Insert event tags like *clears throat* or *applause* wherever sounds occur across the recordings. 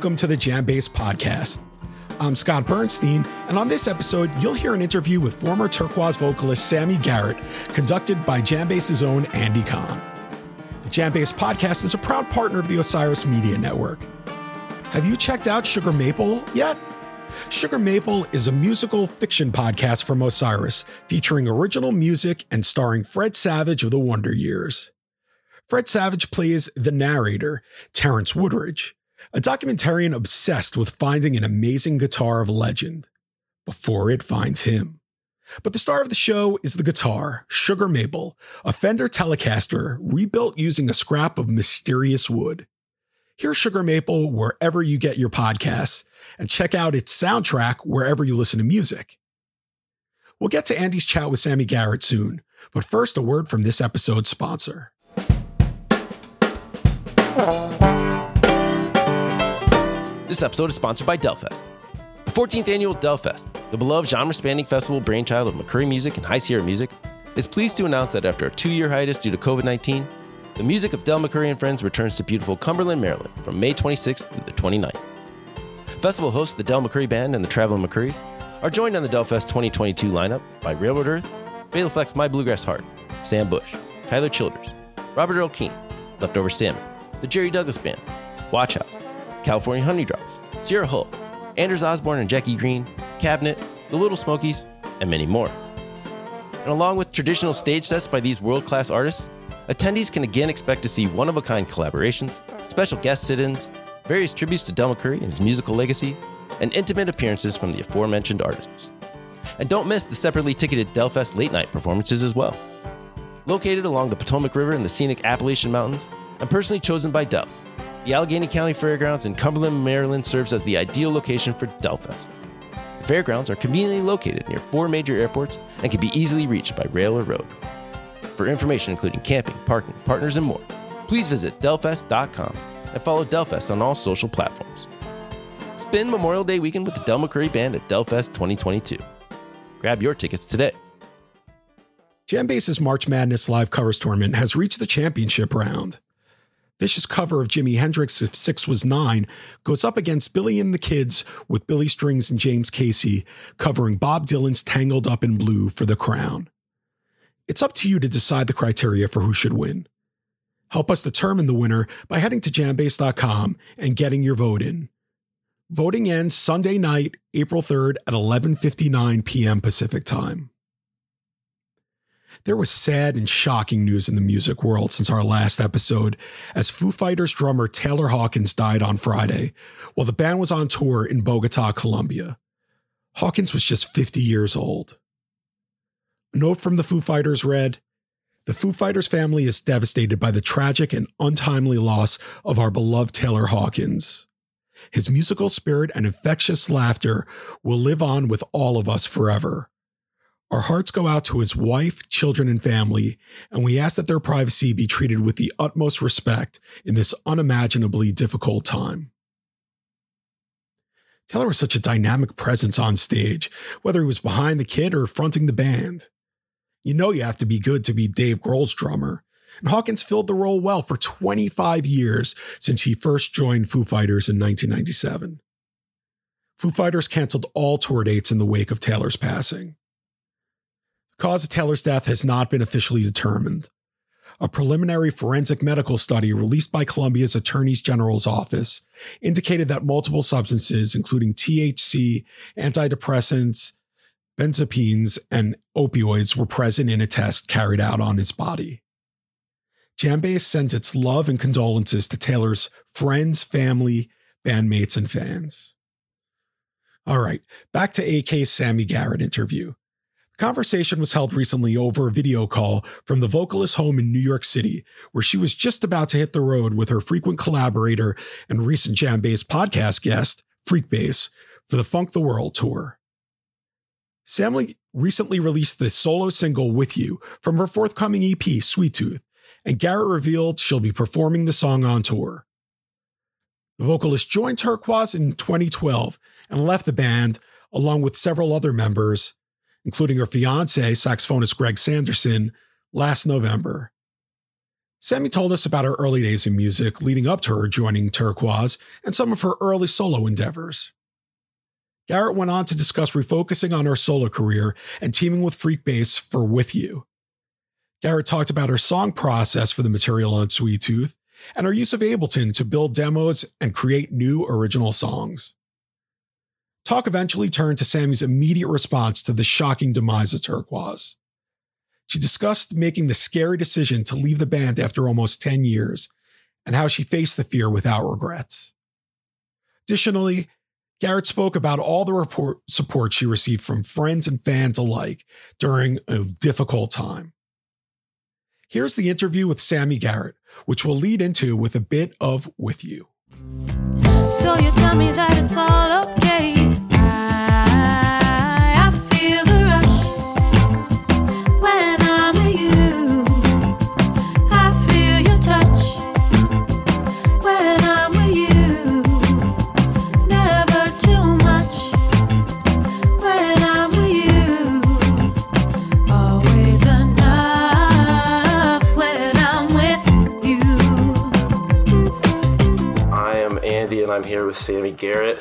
welcome to the JamBase Podcast. I'm Scott Bernstein, and on this episode, you'll hear an interview with former Turkuaz vocalist Sammi Garett, conducted by JamBase's own Andy Kahn. The JamBase Podcast is a proud partner of the Osiris Media Network. Have you checked out Sugar Maple yet? Sugar Maple is a musical fiction podcast from Osiris featuring original music and starring Fred Savage of the Wonder Years. Fred Savage plays the narrator, Terrence Woodridge, a documentarian obsessed with finding an amazing guitar of legend before it finds him. But the star of the show is the guitar, Sugar Maple, a Fender Telecaster rebuilt using a scrap of mysterious wood. Hear Sugar Maple wherever you get your podcasts and check out its soundtrack wherever you listen to music. We'll get to Andy's chat with Sammi Garett soon, but first, a word from this episode's sponsor. This episode is sponsored by Delfest. The 14th annual Delfest, the beloved genre spanning festival brainchild of McCoury Music and High Sierra Music, is pleased to announce that after a two year hiatus due to COVID 19, the music of Del McCoury and Friends returns to beautiful Cumberland, Maryland from May 26th through the 29th. Festival hosts the Del McCoury Band and the Traveling McCourys are joined on the Delfest 2022 lineup by Railroad Earth, Béla Fleck My Bluegrass Heart, Sam Bush, Tyler Childers, Robert Earl Keen, Leftover Salmon, the Jerry Douglas Band, Watch House, California Honey Drops, Sierra Hull, Anders Osborne and Jackie Greene, Cabinet, The Little Smokies, and many more. And along with traditional stage sets by these world class artists, attendees can again expect to see one of a kind collaborations, special guest sit ins, various tributes to Del McCoury and his musical legacy, and intimate appearances from the aforementioned artists. And don't miss the separately ticketed Delfest late night performances as well. Located along the Potomac River in the scenic Appalachian Mountains, and personally chosen by Del, the Allegheny County Fairgrounds in Cumberland, Maryland serves as the ideal location for Delfest. The fairgrounds are conveniently located near four major airports and can be easily reached by rail or road. For information including camping, parking, partners, and more, please visit delfest.com and follow Delfest on all social platforms. Spend Memorial Day weekend with the Del McCoury Band at Delfest 2022. Grab your tickets today. JamBase's March Madness live covers tournament has reached the championship round. Vicious cover of Jimi Hendrix If Six Was Nine goes up against Billy and the Kids with Billy Strings and James Casey covering Bob Dylan's Tangled Up in Blue for the crown. It's up to you to decide the criteria for who should win. Help us determine the winner by heading to jambase.com and getting your vote in. Voting ends Sunday night, April 3rd at 11:59 p.m. Pacific Time. There was sad and shocking news in the music world since our last episode, as Foo Fighters drummer Taylor Hawkins died on Friday while the band was on tour in Bogota, Colombia. Hawkins was just 50 years old. A note from the Foo Fighters read The Foo Fighters family is devastated by the tragic and untimely loss of our beloved Taylor Hawkins. His musical spirit and infectious laughter will live on with all of us forever. Our hearts go out to his wife, children, and family, and we ask that their privacy be treated with the utmost respect in this unimaginably difficult time. Taylor was such a dynamic presence on stage, whether he was behind the kid or fronting the band. You know you have to be good to be Dave Grohl's drummer, and Hawkins filled the role well for 25 years since he first joined Foo Fighters in 1997. Foo Fighters canceled all tour dates in the wake of Taylor's passing cause of Taylor's death has not been officially determined. A preliminary forensic medical study released by Colombia's Attorney General's office indicated that multiple substances, including THC, antidepressants, benzodiazepines, and opioids, were present in a test carried out on his body. JamBase sends its love and condolences to Taylor's friends, family, bandmates, and fans. All right, back to AK's Sammi Garett interview. Conversation was held recently over a video call from the vocalist's home in New York City, where she was just about to hit the road with her frequent collaborator and recent JamBase podcast guest, Freekbass, for the Funk the World tour. Sammi recently released the solo single With You from her forthcoming EP, Sweet Tooth, and Garett revealed she'll be performing the song on tour. The vocalist joined Turkuaz in 2012 and left the band, along with several other members, including her fiance, saxophonist Greg Sanderson, last November. Sammi told us about her early days in music leading up to her joining Turkuaz and some of her early solo endeavors. Garett went on to discuss refocusing on her solo career and teaming with Freekbass for With You. Garett talked about her song process for the material on Sweet Tooth and her use of Ableton to build demos and create new original songs. Talk eventually turned to Sammi's immediate response to the shocking demise of Turkuaz. She discussed making the scary decision to leave the band after almost 10 years and how she faced the fear without regrets. Additionally, Garett spoke about all the report, support she received from friends and fans alike during a difficult time. Here's the interview with Sammi Garett, which we'll lead into with a bit of With You. So you tell me that it's all okay. Here with Sammi Garett.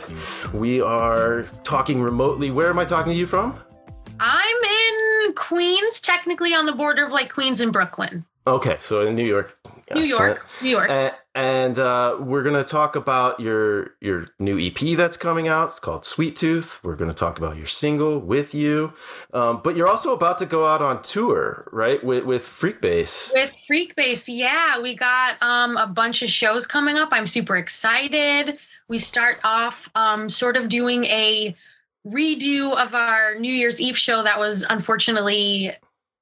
We are talking remotely. Where am I talking to you from? I'm in Queens, technically on the border of like Queens and Brooklyn. Okay, so in New York. New York. New York. And, and uh, we're going to talk about your your new EP that's coming out. It's called Sweet Tooth. We're going to talk about your single with you, um, but you're also about to go out on tour, right? With with Freekbass. With Freekbass, yeah, we got um, a bunch of shows coming up. I'm super excited. We start off um, sort of doing a redo of our New Year's Eve show that was unfortunately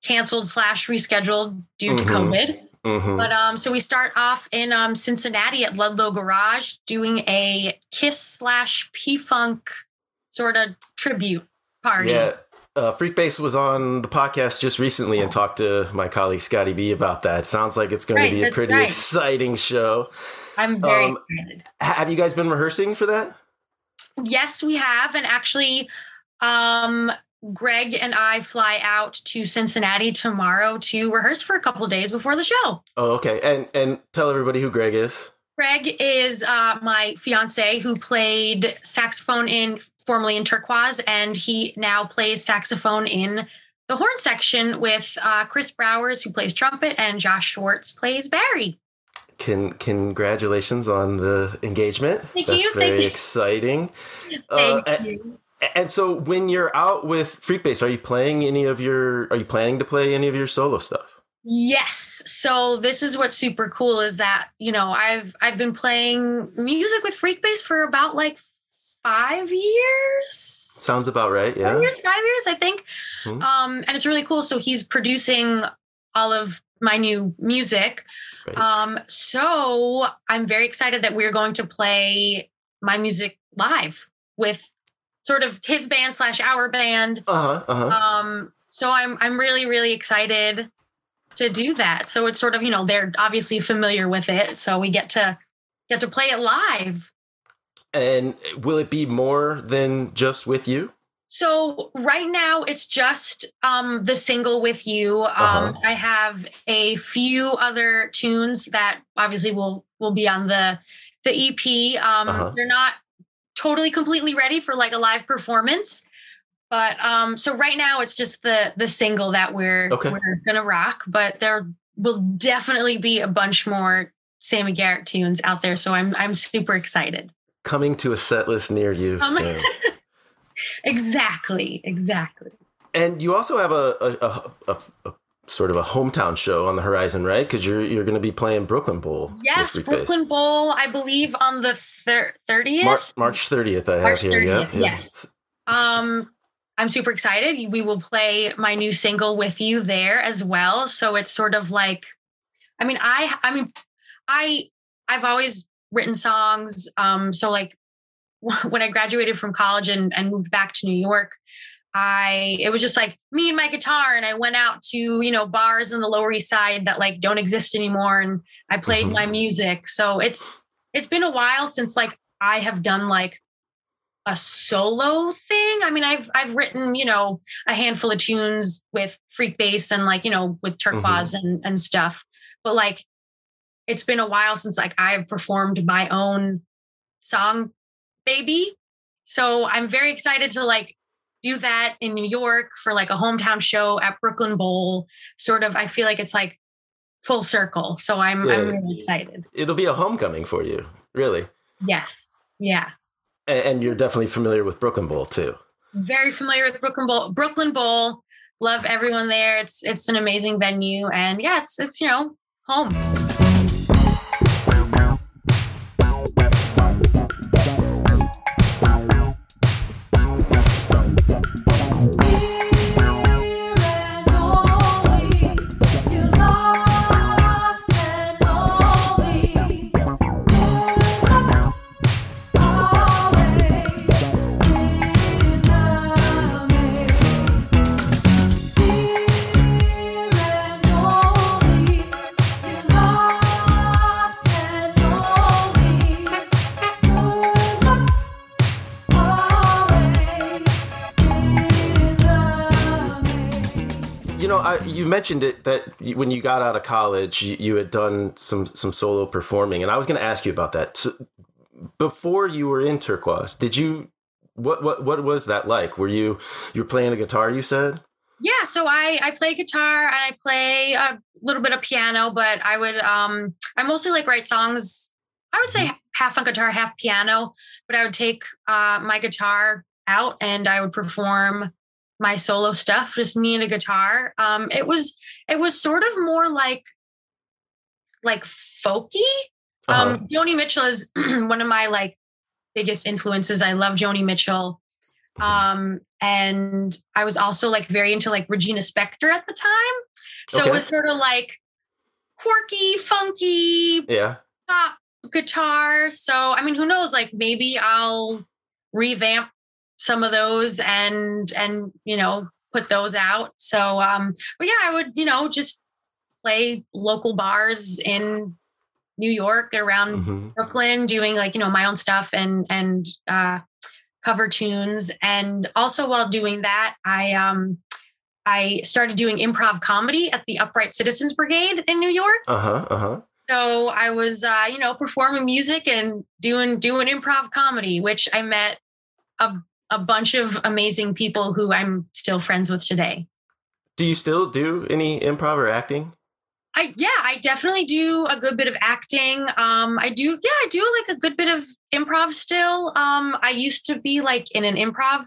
canceled slash rescheduled due to Mhm. COVID. Mhm. But um, so we start off in um, Cincinnati at Ludlow Garage doing a Kiss slash P Funk sort of tribute party. Yeah. Uh, Freekbass was on the podcast just recently and talked to my colleague Scotty B about that. Sounds like it's going Right, to be a pretty right. exciting show. I'm very Um, excited. Have you guys been rehearsing for that? Yes, we have, and actually, um, Greg and I fly out to Cincinnati tomorrow to rehearse for a couple of days before the show. Oh, okay. And and tell everybody who Greg is. Greg is uh, my fiance who played saxophone in formerly in Turkuaz, and he now plays saxophone in the horn section with uh, Chris Brouwers, who plays trumpet, and Josh Schwartz plays Barry. Can congratulations on the engagement. Thank That's you, very exciting. Uh, Thank and, you. and so when you're out with Freekbass, are you playing any of your are you planning to play any of your solo stuff? Yes. So this is what's super cool is that, you know, I've I've been playing music with Freekbass for about like five years. Sounds about right, yeah. years, five years, I think. Mhm. Um, and it's really cool. So he's producing all of my new music. Right. Um, so I'm very excited that we're going to play my music live with sort of his band slash our band. Uh-huh. Uh-huh. Um, so I'm I'm really really excited to do that. So it's sort of you know they're obviously familiar with it, so we get to get to play it live. And will it be more than just with you? So right now it's just um, the single with you. Um, Uh-huh. I have a few other tunes that obviously will will be on the the EP. Um, Uh-huh. They're not totally completely ready for like a live performance, but um, so right now it's just the the single that we're Okay. we're gonna rock. But there will definitely be a bunch more Sammi Garett tunes out there. So I'm I'm super excited. Coming to a set list near you. Um, soon. *laughs* Exactly, exactly. and you also have a a, a, a, sort of a hometown show on the horizon, right? Because you're you're going to be playing Brooklyn Bowl. Yes. Brooklyn Bowl, I believe on the thirtieth. Mar- March 30th, I have here. 30th, yeah. yes. um, I'm super excited. We will play my new single with you there as well. So it's sort of like, I mean, I, I mean, I, I've always written songs. Um, so like *laughs* when I graduated from college and, and moved back to New York, I it was just like me and my guitar, and I went out to you know bars in the Lower East Side that like don't exist anymore, and I played Mhm. my music. So it's it's been a while since like I have done like a solo thing. I mean, I've I've written you know a handful of tunes with Freekbass and like you know with Turkuaz and and stuff, but like it's been a while since like I've performed my own song baby. So I'm very excited to like do that in New York for like a hometown show at Brooklyn Bowl. Sort of, I feel like it's like full circle. So I'm Yeah. I'm really excited. It'll be a homecoming for you, really. Yes. Yeah. And, and you're definitely familiar with Brooklyn Bowl too. Very familiar with Brooklyn Bowl. Brooklyn Bowl. Love everyone there. It's it's an amazing venue. And yeah, it's it's you know, home. I, you mentioned it that when you got out of college, you, you had done some some solo performing, and I was going to ask you about that. So, before you were in Turkuaz, did you what what what was that like? Were you you were playing a guitar? You said. Yeah, so I I play guitar and I play a little bit of piano, but I would um I mostly like write songs. I would say half on guitar, half piano, but I would take uh my guitar out and I would perform my solo stuff, just me and a guitar. Um it was it was sort of more like like folky. Uh-huh. Um Joni Mitchell is *clears throat* one of my like biggest influences. I love Joni Mitchell. Um, and I was also like very into like Regina Spektor at the time. So Okay. it was sort of like quirky, funky Yeah. pop guitar. So I mean, who knows? Like maybe I'll revamp some of those and and you know put those out. So um, but yeah, I would you know just play local bars in New York around Mhm. Brooklyn doing like you know my own stuff and and uh cover tunes and also while doing that I um I started doing improv comedy at the Upright Citizens Brigade in New York Uh huh. Uh huh. so I was uh you know performing music and doing doing improv comedy which I met a a bunch of amazing people who I'm still friends with today. Do you still do any improv or acting? I yeah, I definitely do a good bit of acting. Um, I do yeah, I do like a good bit of improv still. Um, I used to be like in an improv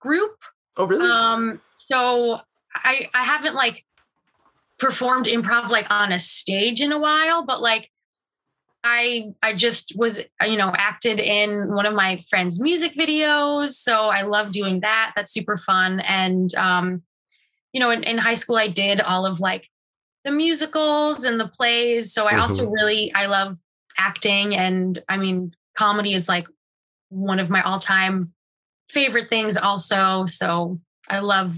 group. Oh, really? Um, so I I haven't like performed improv like on a stage in a while, but like I I just was you know acted in one of my friends' music videos, so I love doing that. That's super fun. And um, you know, in, in high school, I did all of like the musicals and the plays. So I also really I love acting, and I mean, comedy is like one of my all-time favorite things. Also, so I love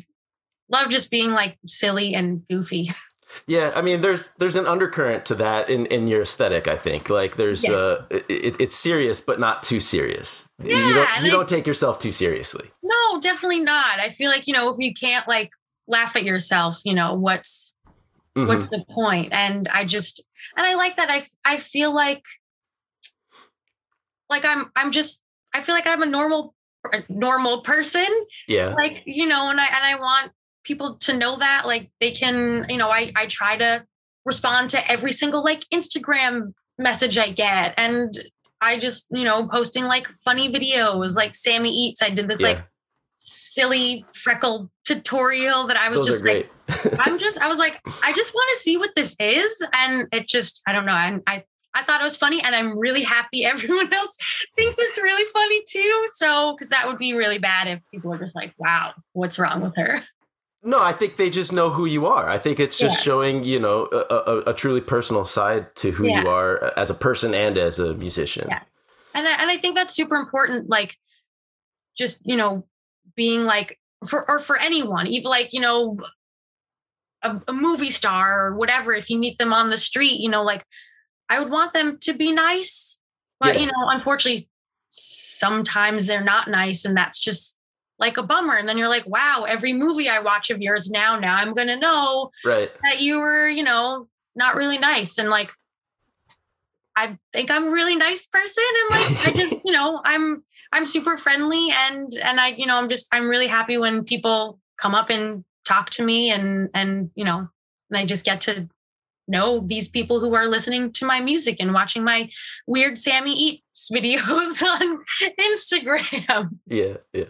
love just being like silly and goofy. *laughs* Yeah, I mean, there's there's an undercurrent to that in, in your aesthetic. I think like there's Yeah. uh, it, it's serious but not too serious. you Yeah, don't you don't take yourself too seriously. No, definitely not. I feel like, you know, if you can't like laugh at yourself, you know, what's Mhm. what's the point? And I just and I like that I I feel like like I'm I'm just I feel like I'm a normal a normal person. yeah, Like, you know, and I and I want people to know that like they can, you know, I I try to respond to every single like Instagram message I get and I just, you know, posting like funny videos like Sammi Eats. I did this yeah. like silly freckle tutorial that I was Those just like, *laughs* I'm just, I was like, I just want to see what this is. And it just, I don't know. And I, I thought it was funny and I'm really happy *laughs* everyone else thinks it's really funny too. So, cause that would be really bad if people are just like, wow, what's wrong with her? No, I think they just know who you are. I think it's just Yeah. showing you know a, a, a truly personal side to who Yeah. you are as a person and as a musician. Yeah. And I, and I think that's super important. Like just, you know, being like for, or for anyone, even like, you know, a, a movie star or whatever, if you meet them on the street, you know, like I would want them to be nice. But, Yeah. you know, unfortunately, sometimes they're not nice. And that's just like a bummer. And then you're like, wow, every movie I watch of yours now, now I'm going to know Right. that you were, you know, not really nice. And like, I think I'm a really nice person and like I just, *laughs* you know, I'm I'm super friendly and and I, you know, I'm just I'm really happy when people come up and talk to me and and you know, and I just get to know these people who are listening to my music and watching my weird Sammi Eats *laughs* videos on Instagram. Yeah, yeah.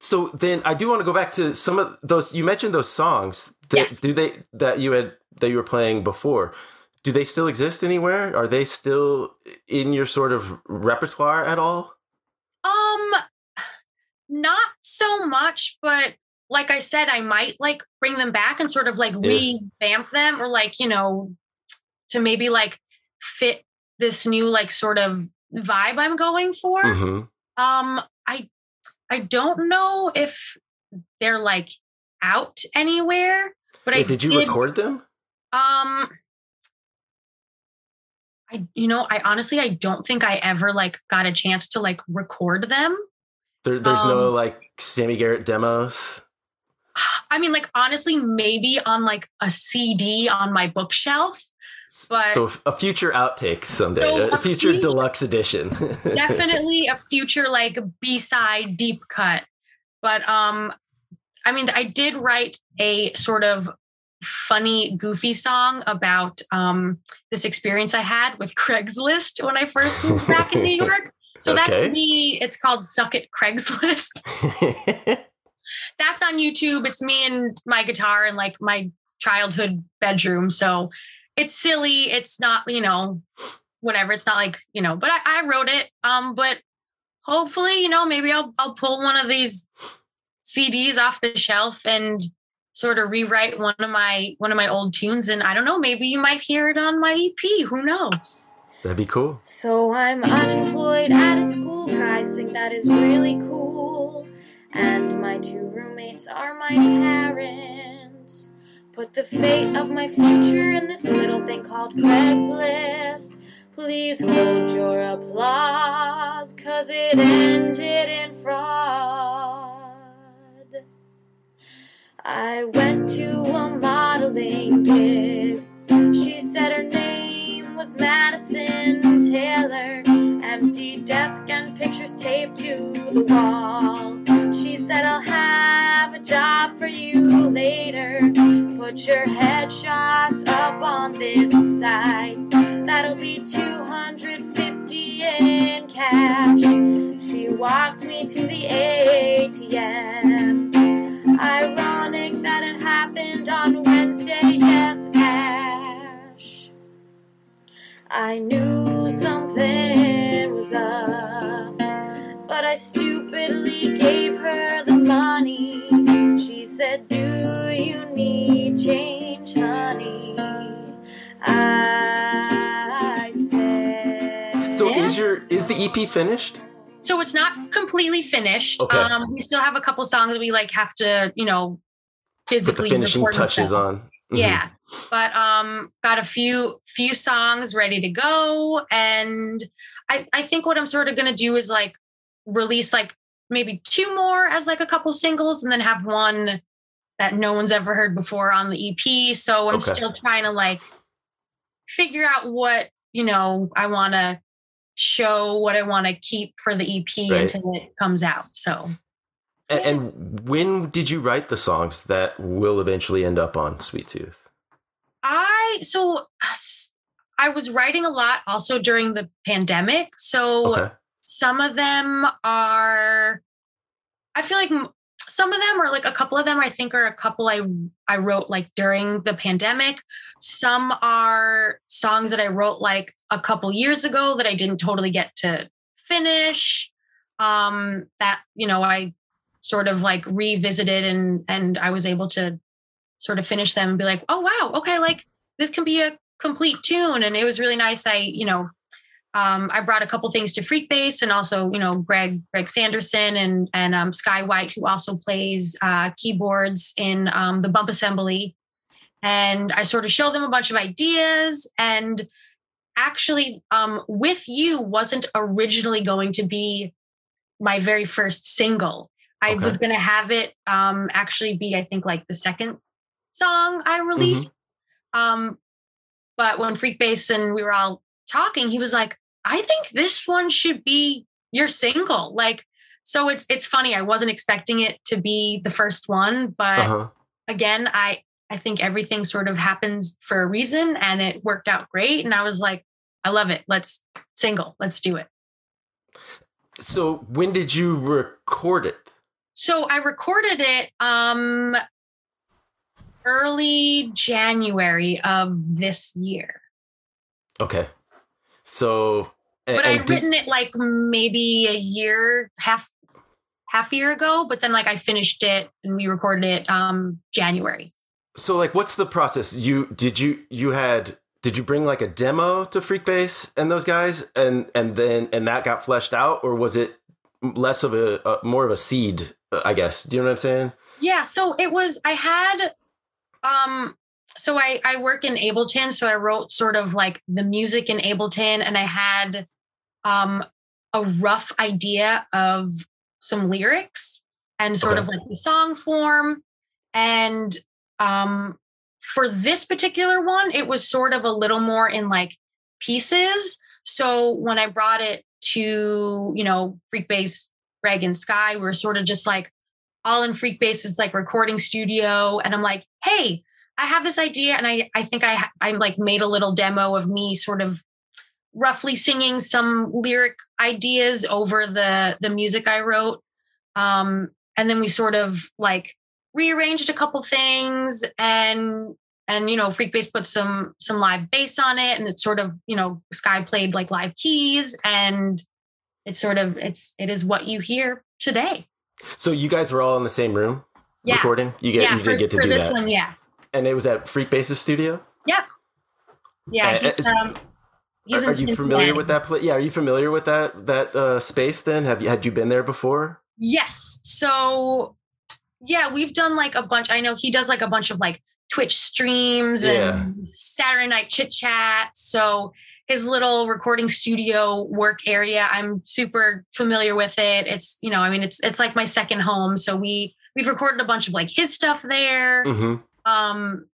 So then I do want to go back to some of those you mentioned those songs that Yes. do they that you had that you were playing before. Do they still exist anywhere? Are they still in your sort of repertoire at all? Um not so much, but like I said, I might like bring them back and sort of like Yeah. revamp them or like, you know, to maybe like fit this new like sort of vibe I'm going for. hmm Um I I don't know if they're like out anywhere, but I did you record them? Um, I you know I honestly I don't think I ever like got a chance to like record them. There, there's no Um, like Sammi Garett demos. I mean, like honestly, maybe on like a CD on my bookshelf. But- so a future outtake someday, So a future- deluxe edition. *laughs* Definitely a future like B side deep cut. But um, I mean, I did write a sort of funny, goofy song about um this experience I had with Craigslist when I first moved back in New York. *laughs* So Okay. that's me. It's called Suck It Craigslist. *laughs* That's on YouTube. It's me and my guitar and like my childhood bedroom. So it's silly. It's not, you know, whatever. It's not like, you know, but I, I wrote it. Um, but hopefully, you know, maybe I'll I'll pull one of these CDs off the shelf and sort of rewrite one of my one of my old tunes. And I don't know, maybe you might hear it on my EP. Who knows? That'd be cool. So I'm unemployed at a school, guys think that is really cool. And my two roommates are my parents. Put the fate of my future in this little thing called Craigslist. Please hold your applause, cause it ended in fraud. I went to a modeling gig. She said her name was Madison Taylor. Desk and pictures taped to the wall. She said, I'll have a job for you later. Put your headshots up on this site. That'll be 250 in cash. She walked me to the ATM. Ironic that it happened on Wednesday, yes, Ash. I knew something was up, but I stupidly gave her the money. She said, Do you need change, honey? I said, So is your is the EP finished? So it's not completely finished. Okay. Um, we still have a couple songs that we like have to, you know, Put physically the finishing touches stuff. on. Mhm. Yeah. But um got a few few songs ready to go. And I, I think what I'm sort of gonna do is like release like maybe two more as like a couple singles and then have one that no one's ever heard before on the EP. So I'm Okay. still trying to like figure out what, you know, I wanna show, what I want to keep for the EP Right. until it comes out. So A- And, when did you write the songs that will eventually end up on Sweet Tooth? I so I was writing a lot also during the pandemic. So Okay. some of them are I feel like some of them are like a couple of them I think are a couple I I wrote like during the pandemic. Some are songs that I wrote like a couple years ago that I didn't totally get to finish. Um that you know I sort of like revisited and and I was able to sort of finish them and be like, "Oh wow, okay, like this can be a complete tune." And it was really nice. I, you know, um, I brought a couple things to Freak Freekbass and also, you know, Greg Greg Sanderson and and um, Sky White, who also plays uh, keyboards in um, the Bump Assembly. And I sort of showed them a bunch of ideas. And actually, um, with you wasn't originally going to be my very first single. I Okay. was going to have it um, actually be, I think, like the second song I released. Um, but when Freak Freekbass and we were all talking, he was like, I think this one should be your single. Like, so it's it's funny. I wasn't expecting it to be the first one, but Uh-huh. again, I I think everything sort of happens for a reason and it worked out great. And I was like, I love it. Let's single. Let's do it. So when did you record it? So I recorded it um early January of this year. Okay. So and- But I'd written it like maybe a year, half half year ago, but then like I finished it and we recorded it um January. So like what's the process? You did you you had did you bring like a demo to Freekbass and those guys and and then and that got fleshed out or was it less of a, a more of a seed, uh, I guess. Do you know what I'm saying? Yeah, so it was I had um so I I work in Ableton, so I wrote sort of like the music in Ableton and I had um a rough idea of some lyrics and sort Okay. of like the song form and um for this particular one it was sort of a little more in like pieces so when i brought it to you know freekbass greg and sky we we're sort of just like all in freekbass is like recording studio and i'm like hey i have this idea and i i think i ha- i like made a little demo of me sort of roughly singing some lyric ideas over the the music i wrote. Um and then we sort of like rearranged a couple things and and you know freekbass put some some live bass on it and it's sort of you know sky played like live keys and it's sort of it's it is what you hear today So you guys were all in the same room yeah recording? You get yeah you did get to for do this that. one yeah And it was at Freekbass's studio? yeah yeah Uh, he's, um, he's Are, are you familiar with that place? Yeah, are you familiar with that that uh, space then? Have you had you been there before? Yes. So yeah, we've done like a bunch. I know he does like a bunch of like Twitch streams Yeah. and Saturday night chit chat. So his little recording studio work area, I'm super familiar with it. It's, you know, I mean, it's it's like my second home. So we we've recorded a bunch of like his stuff there. Mm-hmm. Um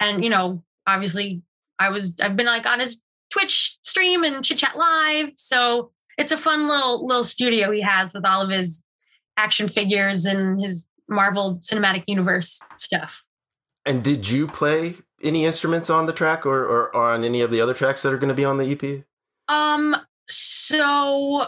and you know, obviously I was I've been like on his Twitch stream and chit chat live. So it's a fun little little studio he has with all of his action figures and his Marvel Cinematic Universe stuff. And did you play any instruments on the track or, or, or on any of the other tracks that are going to be on the EP? Um so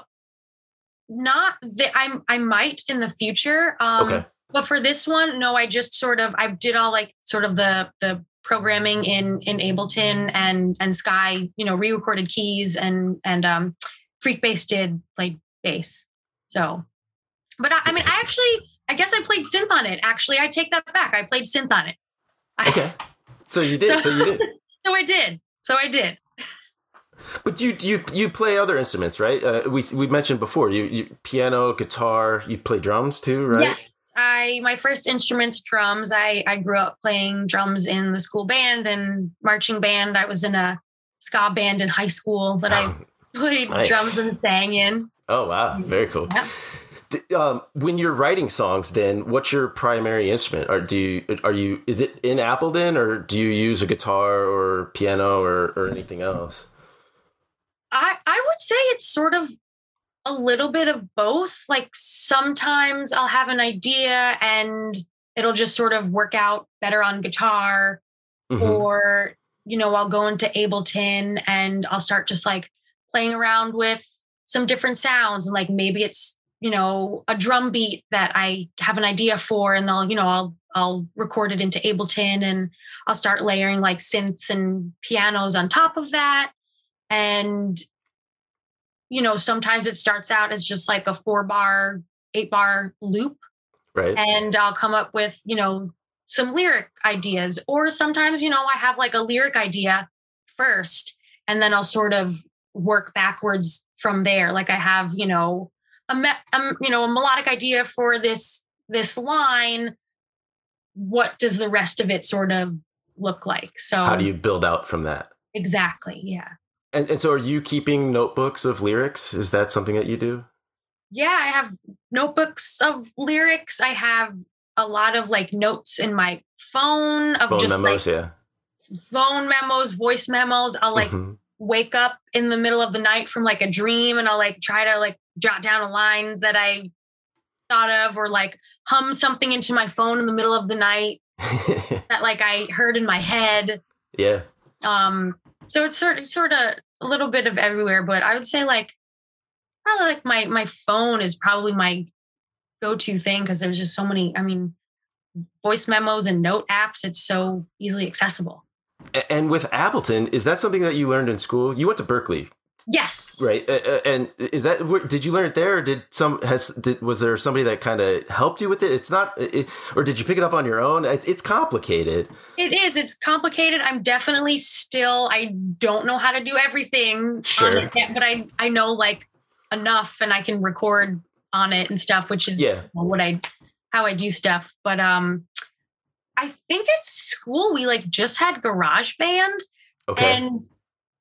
not that I'm I might in the future. Um Okay. but for this one, no, I just sort of I did all like sort of the the programming in in Ableton and and Sky, you know, re-recorded keys and and um Freekbass did like bass. So but I, I mean I actually I guess I played synth on it. Actually, I take that back. I played synth on it. Okay. So you did. So, you did. *laughs* so I did. So I did. But you you you play other instruments, right? Uh, we we mentioned before you, you piano, guitar. You play drums too, right? Yes. I my first instruments drums. I I grew up playing drums in the school band and marching band. I was in a ska band in high school, but I *laughs* played Nice. drums and sang in. Oh wow, very cool. Yeah. Um, when you're writing songs, then what's your primary instrument? Or do you are you is it in Ableton or do you use a guitar or piano or, or anything else? I I would say it's sort of a little bit of both. Like sometimes I'll have an idea and it'll just sort of work out better on guitar Mhm. or you know i'll go into ableton and i'll start just like playing around with some different sounds and like maybe it's you know a drum beat that i have an idea for and i'll you know i'll i'll record it into ableton and i'll start layering like synths and pianos on top of that and you know sometimes it starts out as just like a four bar eight bar loop Right. and I'll come up with, you know, some lyric ideas. Or sometimes, you know, I have like a lyric idea first, and then I'll sort of work backwards from there. Like I have, you know, a me- um, you know, a melodic idea for this this line. What does the rest of it sort of look like? So How do you build out from that? exactly? Yeah. And, and so, are you keeping notebooks of lyrics? Is that something that you do? yeah, I have notebooks of lyrics. I have a lot of like notes in my phone of Phone just memos, like yeah. phone memos, voice memos. I'll like Mhm. wake up in the middle of the night from like a dream and I'll like try to like jot down a line that I thought of or like hum something into my phone in the middle of the night *laughs* that like I heard in my head. yeah. Um so it's sort sort of a little bit of everywhere, but I would say like probably like my my phone is probably my go-to thing because there's just so many, I mean, voice memos and note apps, it's so easily accessible. And with Ableton, is that something that you learned in school? You went to Berklee, Yes. right? Uh, uh, and is that where- did you learn it there, or did some has did, was there somebody that kind of helped you with it? It's not, it, or did you pick it up on your own? It, it's complicated. It is. It's complicated. I'm definitely still. I don't know how to do everything, on Sure. it but I I know like enough, and I can record on it and stuff, which is Yeah. what I how I do stuff. But um, I think at school we like just had Garage Band, Okay. and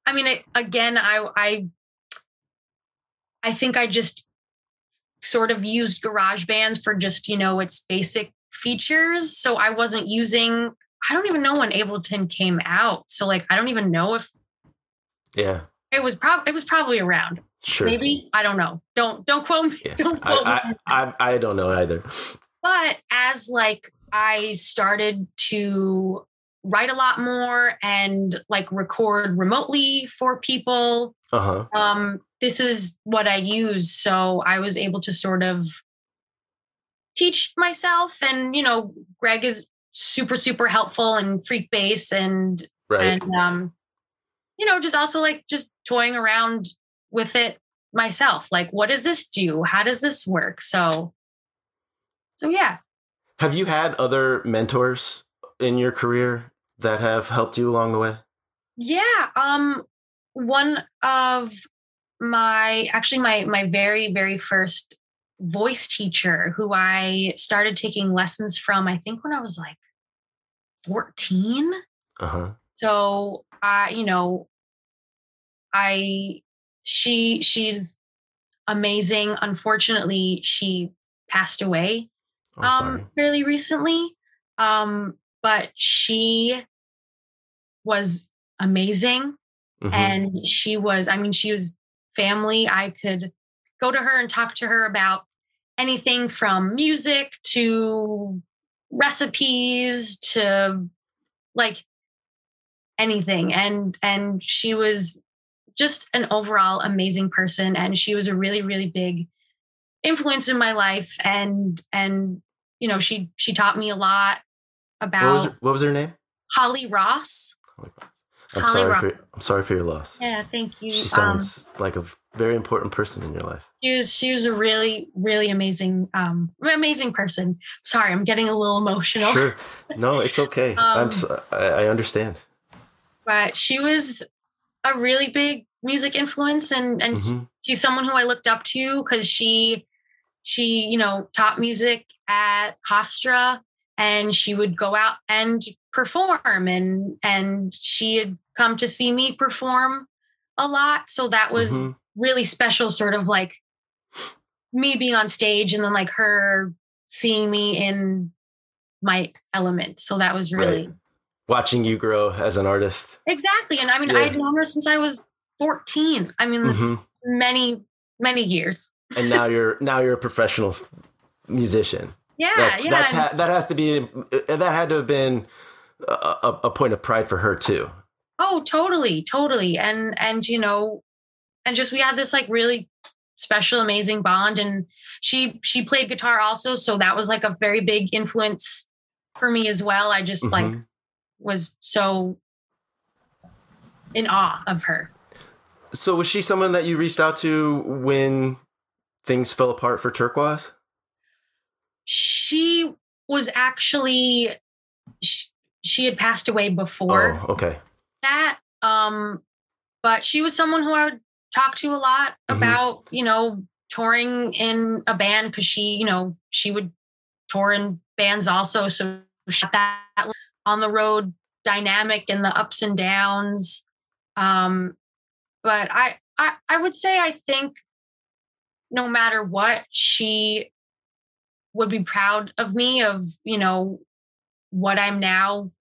I mean, it, again, I I I think I just sort of used Garage Bands for just you know its basic features. So I wasn't using. I don't even know when Ableton came out. So like I don't even know if yeah. it was probably it was probably around. Sure. Maybe I don't know. Don't don't quote me. Yeah. *laughs* Don't quote me. I, I, I I don't know either. but as like i started to write a lot more and like record remotely for people. Uh huh. um this is what i use so i was able to sort of teach myself and you know greg is super super helpful and freekbass and Right. and um you know just also like just toying around with it myself. Like what does this do? How does this work? So so yeah. Have you had other mentors in your career that have helped you along the way? Yeah, um one of my actually my my very very first voice teacher who I started taking lessons from I think when I was like 14. Uh huh. So I you know I she she's amazing. Unfortunately, she passed away I'm um sorry. fairly recently. Um but she was amazing Mhm. and she was i mean she was family. I could go to her and talk to her about anything from music to recipes to like anything. And and she was just an overall amazing person and she was a really really big influence in my life and and you know she she taught me a lot what was about her, what was her name? holly ross I'm Holly sorry Ross. for I'm sorry for your loss. yeah thank you She Um, sounds like a very important person in your life. she was she was a really really amazing um amazing person sorry i'm getting a little emotional Sure. No, it's okay. *laughs* I'm Um, so, I, I understand. but she was a really big music influence and and Mhm. she's someone who i looked up to because she she you know taught music at hofstra and she would go out and perform and and she had come to see me perform a lot so that was Mhm. really special sort of like me being on stage and then like her seeing me in my element so that was really Right. Watching you grow as an artist. exactly and i mean Yeah. i'd known her since i was 14 i mean that's Mhm. many many years And now you're now you're a professional musician. Yeah That's, yeah that's ha- that has to be that had to have been a, a, point of pride for her too. oh totally totally and and you know and just we had this like really special amazing bond and she she played guitar also so that was like a very big influence for me as well i just like Mhm. was so in awe of her So was she someone that you reached out to when things fell apart for Turkuaz? She was actually she, she had passed away before Oh, okay. that um but she was someone who i would talk to a lot Mhm. about you know touring in a band because she you know she would tour in bands also so that on the road dynamic and the ups and downs um but I, I i would say i think no matter what she would be proud of me of you know what i'm now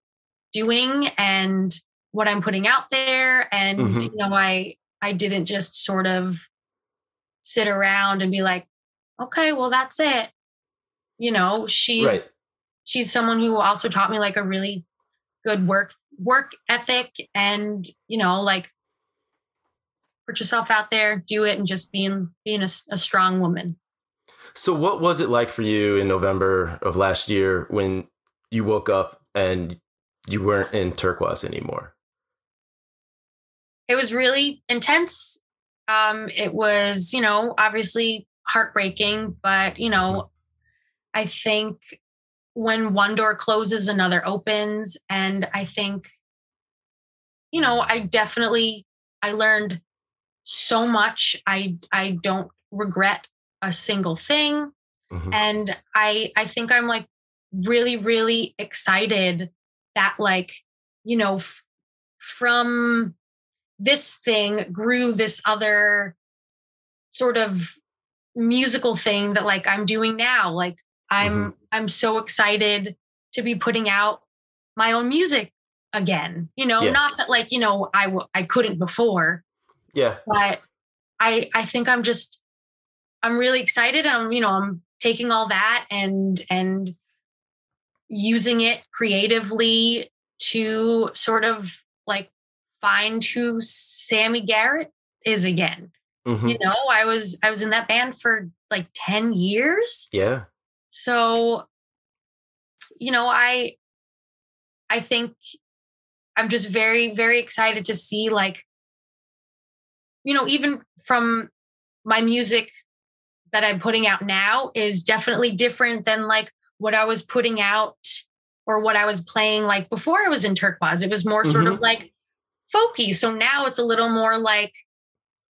doing and what I'm putting out there. And, Mhm. you know, I, I didn't just sort of sit around and be like, okay, well, that's it. You know, she's, Right. she's someone who also taught me like a really good work, work ethic and, you know, like put yourself out there, do it and just being, being a strong woman. So, what was it like for you in November of last year when you woke up and you weren't in Turkuaz anymore? it was really intense. Um, it was, you know, obviously heartbreaking, but you know, I think when one door closes, another opens, and I think, you know, I definitely I learned so much. I I don't regret a single thing, Mhm. and I I think I'm like really really excited that like you know f- from this thing grew this other sort of musical thing that like I'm doing now. Like I'm I'm so excited to be putting out my own music again. You know, Yeah. not that like, you know, I w- I couldn't before, Yeah. but I I think I'm just I'm really excited. I'm, you know, I'm taking all that and and using it creatively to sort of like find who Sammi Garett is again. Mhm. You know, I was I was in that band for like 10 years. Yeah. So you know, I I think I'm just very very excited to see like you know, even from my music that I'm putting out now is definitely different than like what I was putting out or what I was playing like before I was in Turkuaz. It was more sort of mm-hmm. like folky. So now it's a little more like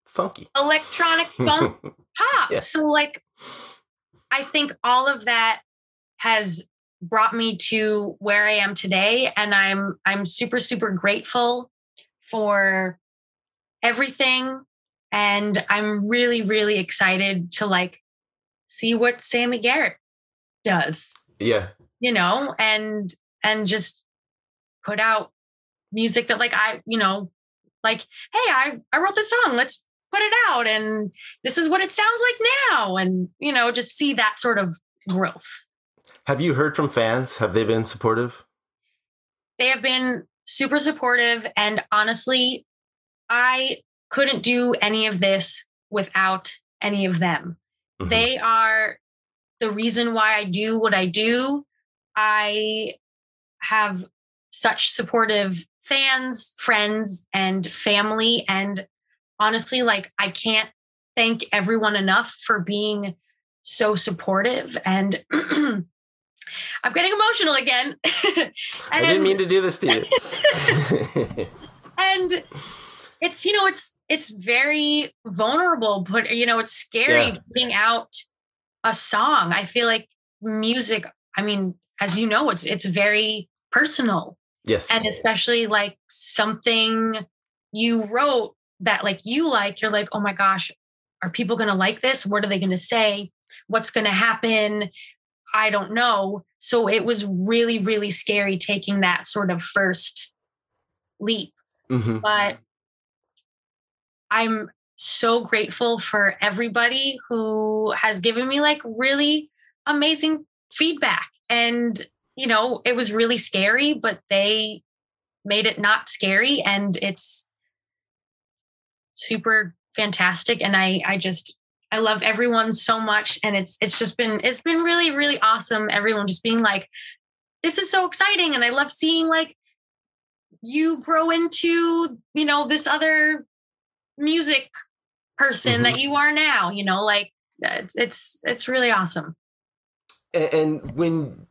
Funky. electronic *laughs* funk pop. Yeah. So like I think all of that has brought me to where I am today and I'm I'm super super grateful for everything and I'm really really excited to like see what Sammi Garett does, yeah. you know, and and just put out music that like I, you know, like hey, I I wrote this song, let's put it out and this is what it sounds like now and you know, just see that sort of growth. Have you heard from fans? Have they been supportive? they have been super supportive and honestly i couldn't do any of this without any of them Mhm. they are the reason why i do what i do i have such supportive fans friends and family and honestly like i can't thank everyone enough for being so supportive and *clears throat* i'm getting emotional again *laughs* I didn't mean to do this to you. *laughs* and it's you know it's it's very vulnerable but you know it's scary Yeah. putting out a song. I feel like music i mean as you know it's it's very personal. Yes. and especially like something you wrote that like you like you're like oh my gosh are people going to like this? What are they going to say? What's going to happen? I don't know. So it was really really scary taking that sort of first leap. Hmm but I'm so grateful for everybody who has given me like really amazing feedback. And, you know, it was really scary, but they made it not scary and it's super fantastic. And I, I just, I love everyone so much. And it's, it's just been, it's been really, really awesome. Everyone just being like, this is so exciting. And I love seeing like you grow into, you know, this other music person that mm-hmm. you are now, you know, like it's, it's, it's really awesome. And, and when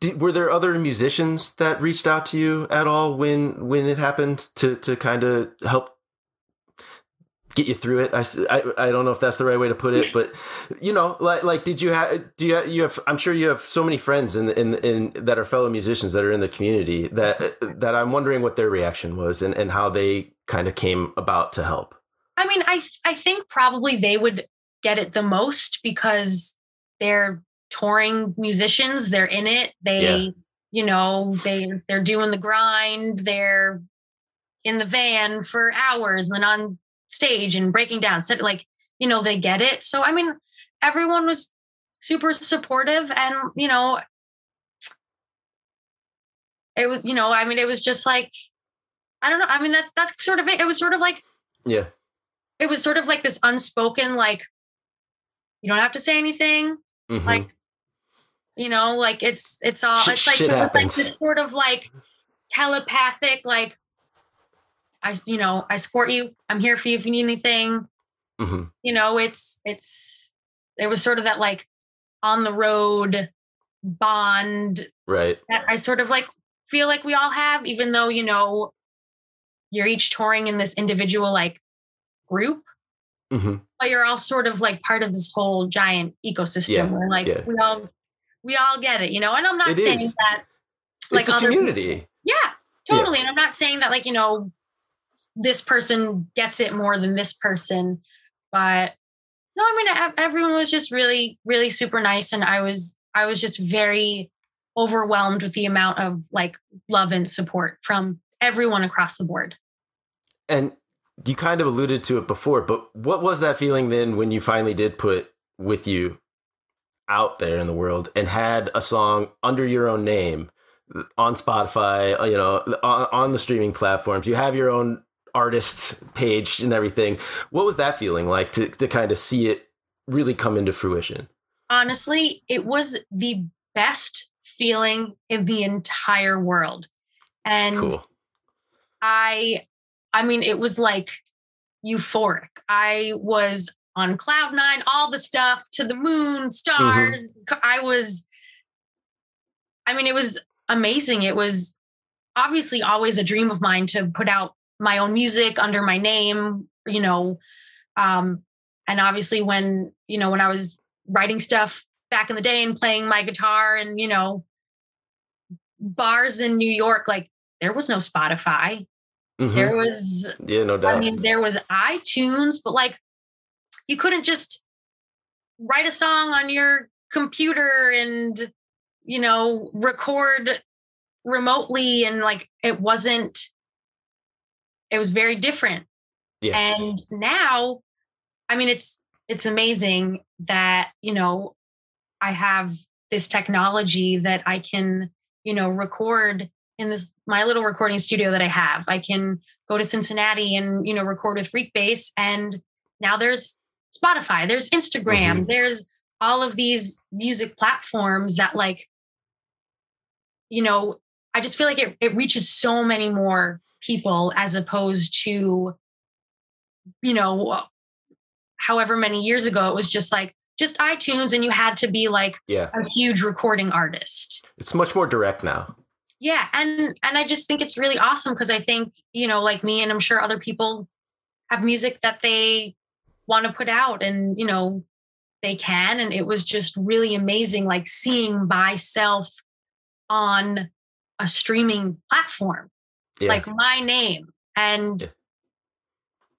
did, were there other musicians that reached out to you at all when when it happened to to kind of help get you through it? I, I, I, don't know if that's the right way to put it, but you know, like like did you have do you you have I'm sure you have so many friends in in in that are fellow musicians that are in the community that that I'm wondering what their reaction was and and how they kind of came about to help. I mean, I, I think probably they would get it the most because they're touring musicians. They're in it. They, Yeah. you know, they, they're doing the grind. They're, in the van for hours and then on stage and breaking down. So like, you know, they get it. So I mean, everyone was super supportive and, you know, it was, you know, I mean, it was just like, I don't know. I mean, that's that's sort of it. It was sort of like Yeah. it was sort of like this unspoken, like, you don't have to say anything. Mhm. Like, you know, like it's it's all Shit- it's like, it's like this sort of like telepathic, like I you know, I support you. I'm here for you if you need anything. Mhm. You know, it's it's there was sort of that like on the road bond right. that I sort of like feel like we all have, even though, you know, you're each touring in this individual like group, hmm but you're all sort of like part of this whole giant ecosystem Yeah, where like yeah. we all we all get it, you know. And I'm not It saying is. that like it's a other people- community. yeah, Yeah. totally. And I'm not saying that like, you know, this person gets it more than this person, but no, I mean everyone was just really really super nice and I was I was just very overwhelmed with the amount of like love and support from everyone across the board. And you kind of alluded to it before, but what was that feeling then when you finally did put with you out there in the world and had a song under your own name on Spotify, uh, you know, on, on the streaming platforms? You have your own artist page and everything. What was that feeling like to, to kind of see it really come into fruition? honestly, it was the best feeling in the entire world. And Cool. I I mean it was like euphoric. I was on cloud 9, all the stuff to the moon, stars. I was I mean it was amazing. It was obviously always a dream of mine to put out my own music under my name, you know, um and obviously when, you know, when I was writing stuff back in the day and playing my guitar and, you know, bars in New York like there was no Spotify. Mhm. There was, Yeah, no doubt. I mean, there was iTunes, but like you couldn't just write a song on your computer and, you know, record remotely. And like it wasn't, it was very different. Yeah. And now, I mean, it's, it's amazing that, you know, I have this technology that I can, you know, record in this my little recording studio that I have. I can go to Cincinnati and you know record with Freekbass, and now there's Spotify, there's Instagram, Mhm. there's all of these music platforms that like, you know, I just feel like it it reaches so many more people as opposed to, you know, uh, however many years ago it was just like just iTunes and you had to be like yeah. a huge recording artist It's much more direct now. yeah and and i just think it's really awesome because i think you know like me and i'm sure other people have music that they want to put out and you know they can and it was just really amazing like seeing myself on a streaming platform Yeah. like my name. And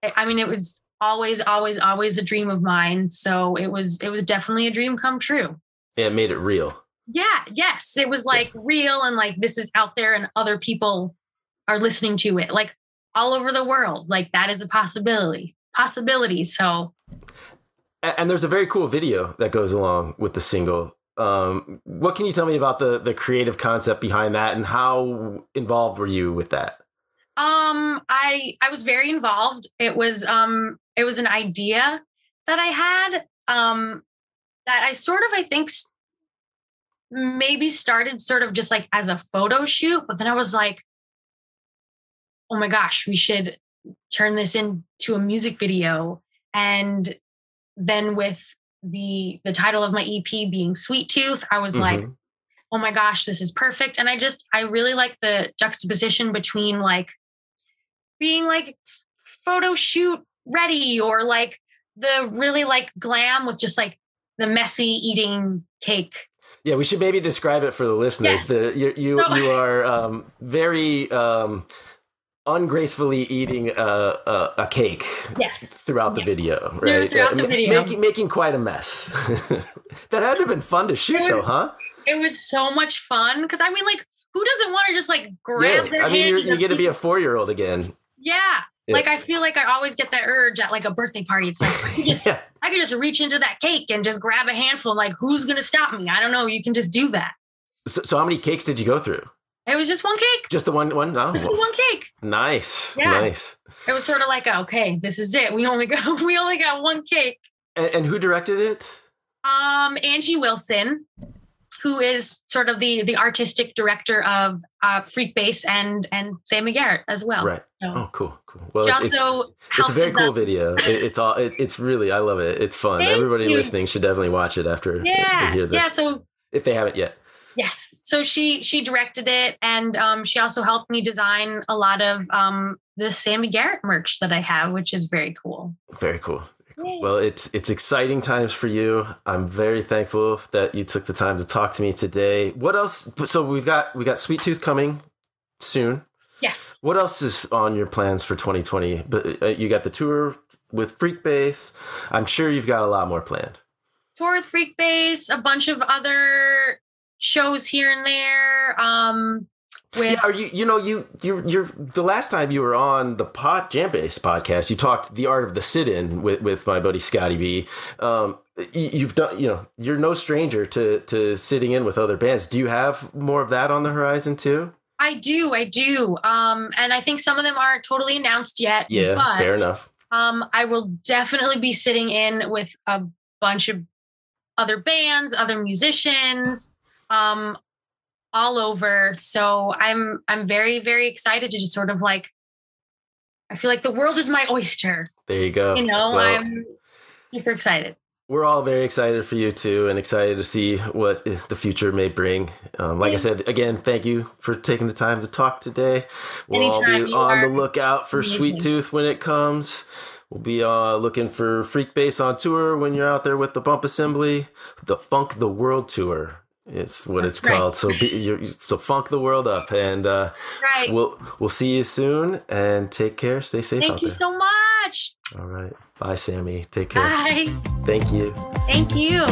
I- i mean it was always always always a dream of mine. So it was it was definitely a dream come true. Yeah, it made it real. yeah yes. It was like real and like this is out there and other people are listening to it like all over the world. Like that is a possibility possibility. So And there's a very cool video that goes along with the single. Um, what can you tell me about the the creative concept behind that, and how involved were you with that? um i i was very involved it was um it was an idea that i had um that i sort of i think maybe started sort of just like as a photo shoot but then i was like oh my gosh we should turn this into a music video and then with the the title of my ep being sweet tooth i was like Mhm. oh my gosh, this is perfect. And I just, I really like the juxtaposition between like being like photo shoot ready or like the really like glam with just like the messy eating cake. yeah, we should maybe describe it for the listeners. Yes. The, you you, So- you *laughs* are um, very um, ungracefully eating a, a, a cake Yes. throughohout the Yeah. video, right? throughout the video. making making quite a mess. *laughs* that had to have been fun to shoot, It though, huh? It was so much fun. Cause I mean, like, who doesn't want to just like grab Yeah, I mean, you're, you're going to be a four year old again. Yeah. Yeah. Like I feel like I always get that urge at like a birthday party. It's like I could just, *laughs* yeah. I could just reach into that cake and just grab a handful. Like who's gonna stop me? I don't know. You can just do that. So, so how many cakes did you go through? It was just one cake. Just the one one? No. Just the one cake. Nice. Yeah. Nice. It was sort of like, okay, this is it. We only got *laughs* we only got one cake. And, and who directed it? Um, Angie Wilson, who is sort of the the artistic director of uh, Freekbass and and Sammi Garett as well. Right. So Oh, cool. Cool. Well, it's- it's, it's a very cool video. It, it's all. It, it's really. I love it. It's fun. Thank Everybody you. listening should definitely watch it after they Yeah, hear this. yeah. So if they haven't yet. Yes. So she she directed it, and um, she also helped me design a lot of um, the Sammi Garett merch that I have, which is very cool. Very cool. Well, it's it's exciting times for you. I'm very thankful that you took the time to talk to me today. What else? So we've got we got Sweet Tooth coming soon. Yes. What else is on your plans for 2020? But uh, you got the tour with Freekbass. I'm sure you've got a lot more planned. Tour with Freekbass, a bunch of other shows here and there. Um, with Yeah, are you you know you you you're the last time you were on the pot JamBase podcast, you talked the art of the sit in with with my buddy Scotty B. Um, you- you've done you know you're no stranger to to sitting in with other bands. Do you have more of that on the horizon too? I do, I do. Um, and I think some of them aren't totally announced yet. Yeah, but, fair enough. Um, I will definitely be sitting in with a bunch of other bands, other musicians, um, all over. So I'm I'm very very excited to just sort of like. I feel like the world is my oyster. There you go. You know, Well, I'm super excited. we're all very excited for you too, and excited to see what the future may bring. Um, like I said, again, thank you for taking the time to talk today. We'll all be on the lookout for amazing. Sweet Tooth when it comes. We'll be uh, looking for Freekbass on tour when you're out there with the Bump Assembly. The Funk the World Tour is what it's right. called. So be, so funk the world up, and uh, Right. we'll we'll see you soon. And take care. Stay safe Thank you there. so much. all right. Bye, Sammi. Take care. Bye. Thank you. Thank you.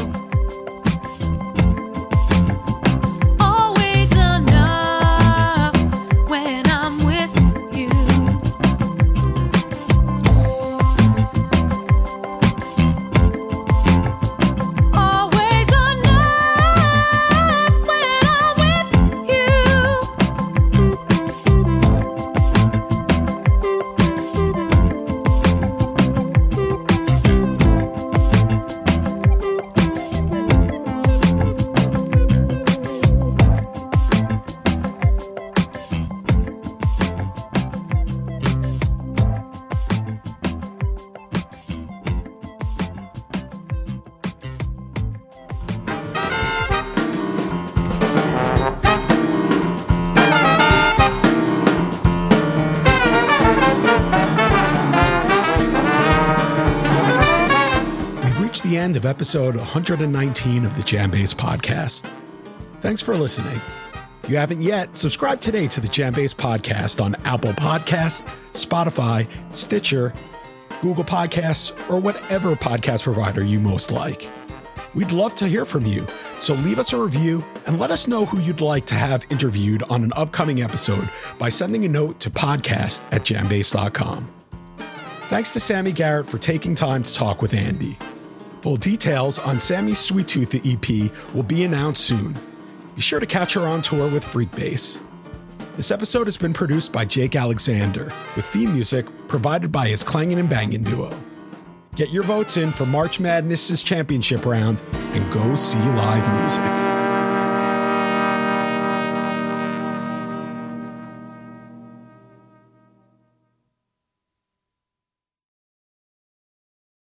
Of episode 119 of the JamBase podcast. Thanks for listening. If you haven't yet, subscribe today to the JamBase podcast on Apple Podcast, Spotify, Stitcher, Google Podcasts, or whatever podcast provider you most like. We'd love to hear from you, so leave us a review and let us know who you'd like to have interviewed on an upcoming episode by sending a note to podcast at jambase.com. Thanks to Sammi Garett for taking time to talk with Andy. Full details on Sammi's Sweet Tooth EP will be announced soon. Be sure to catch her on tour with Freekbass. This episode has been produced by Jake Alexander, with theme music provided by his Clangin' and Bangin' duo. Get your votes in for March Madness's championship round and go see live music.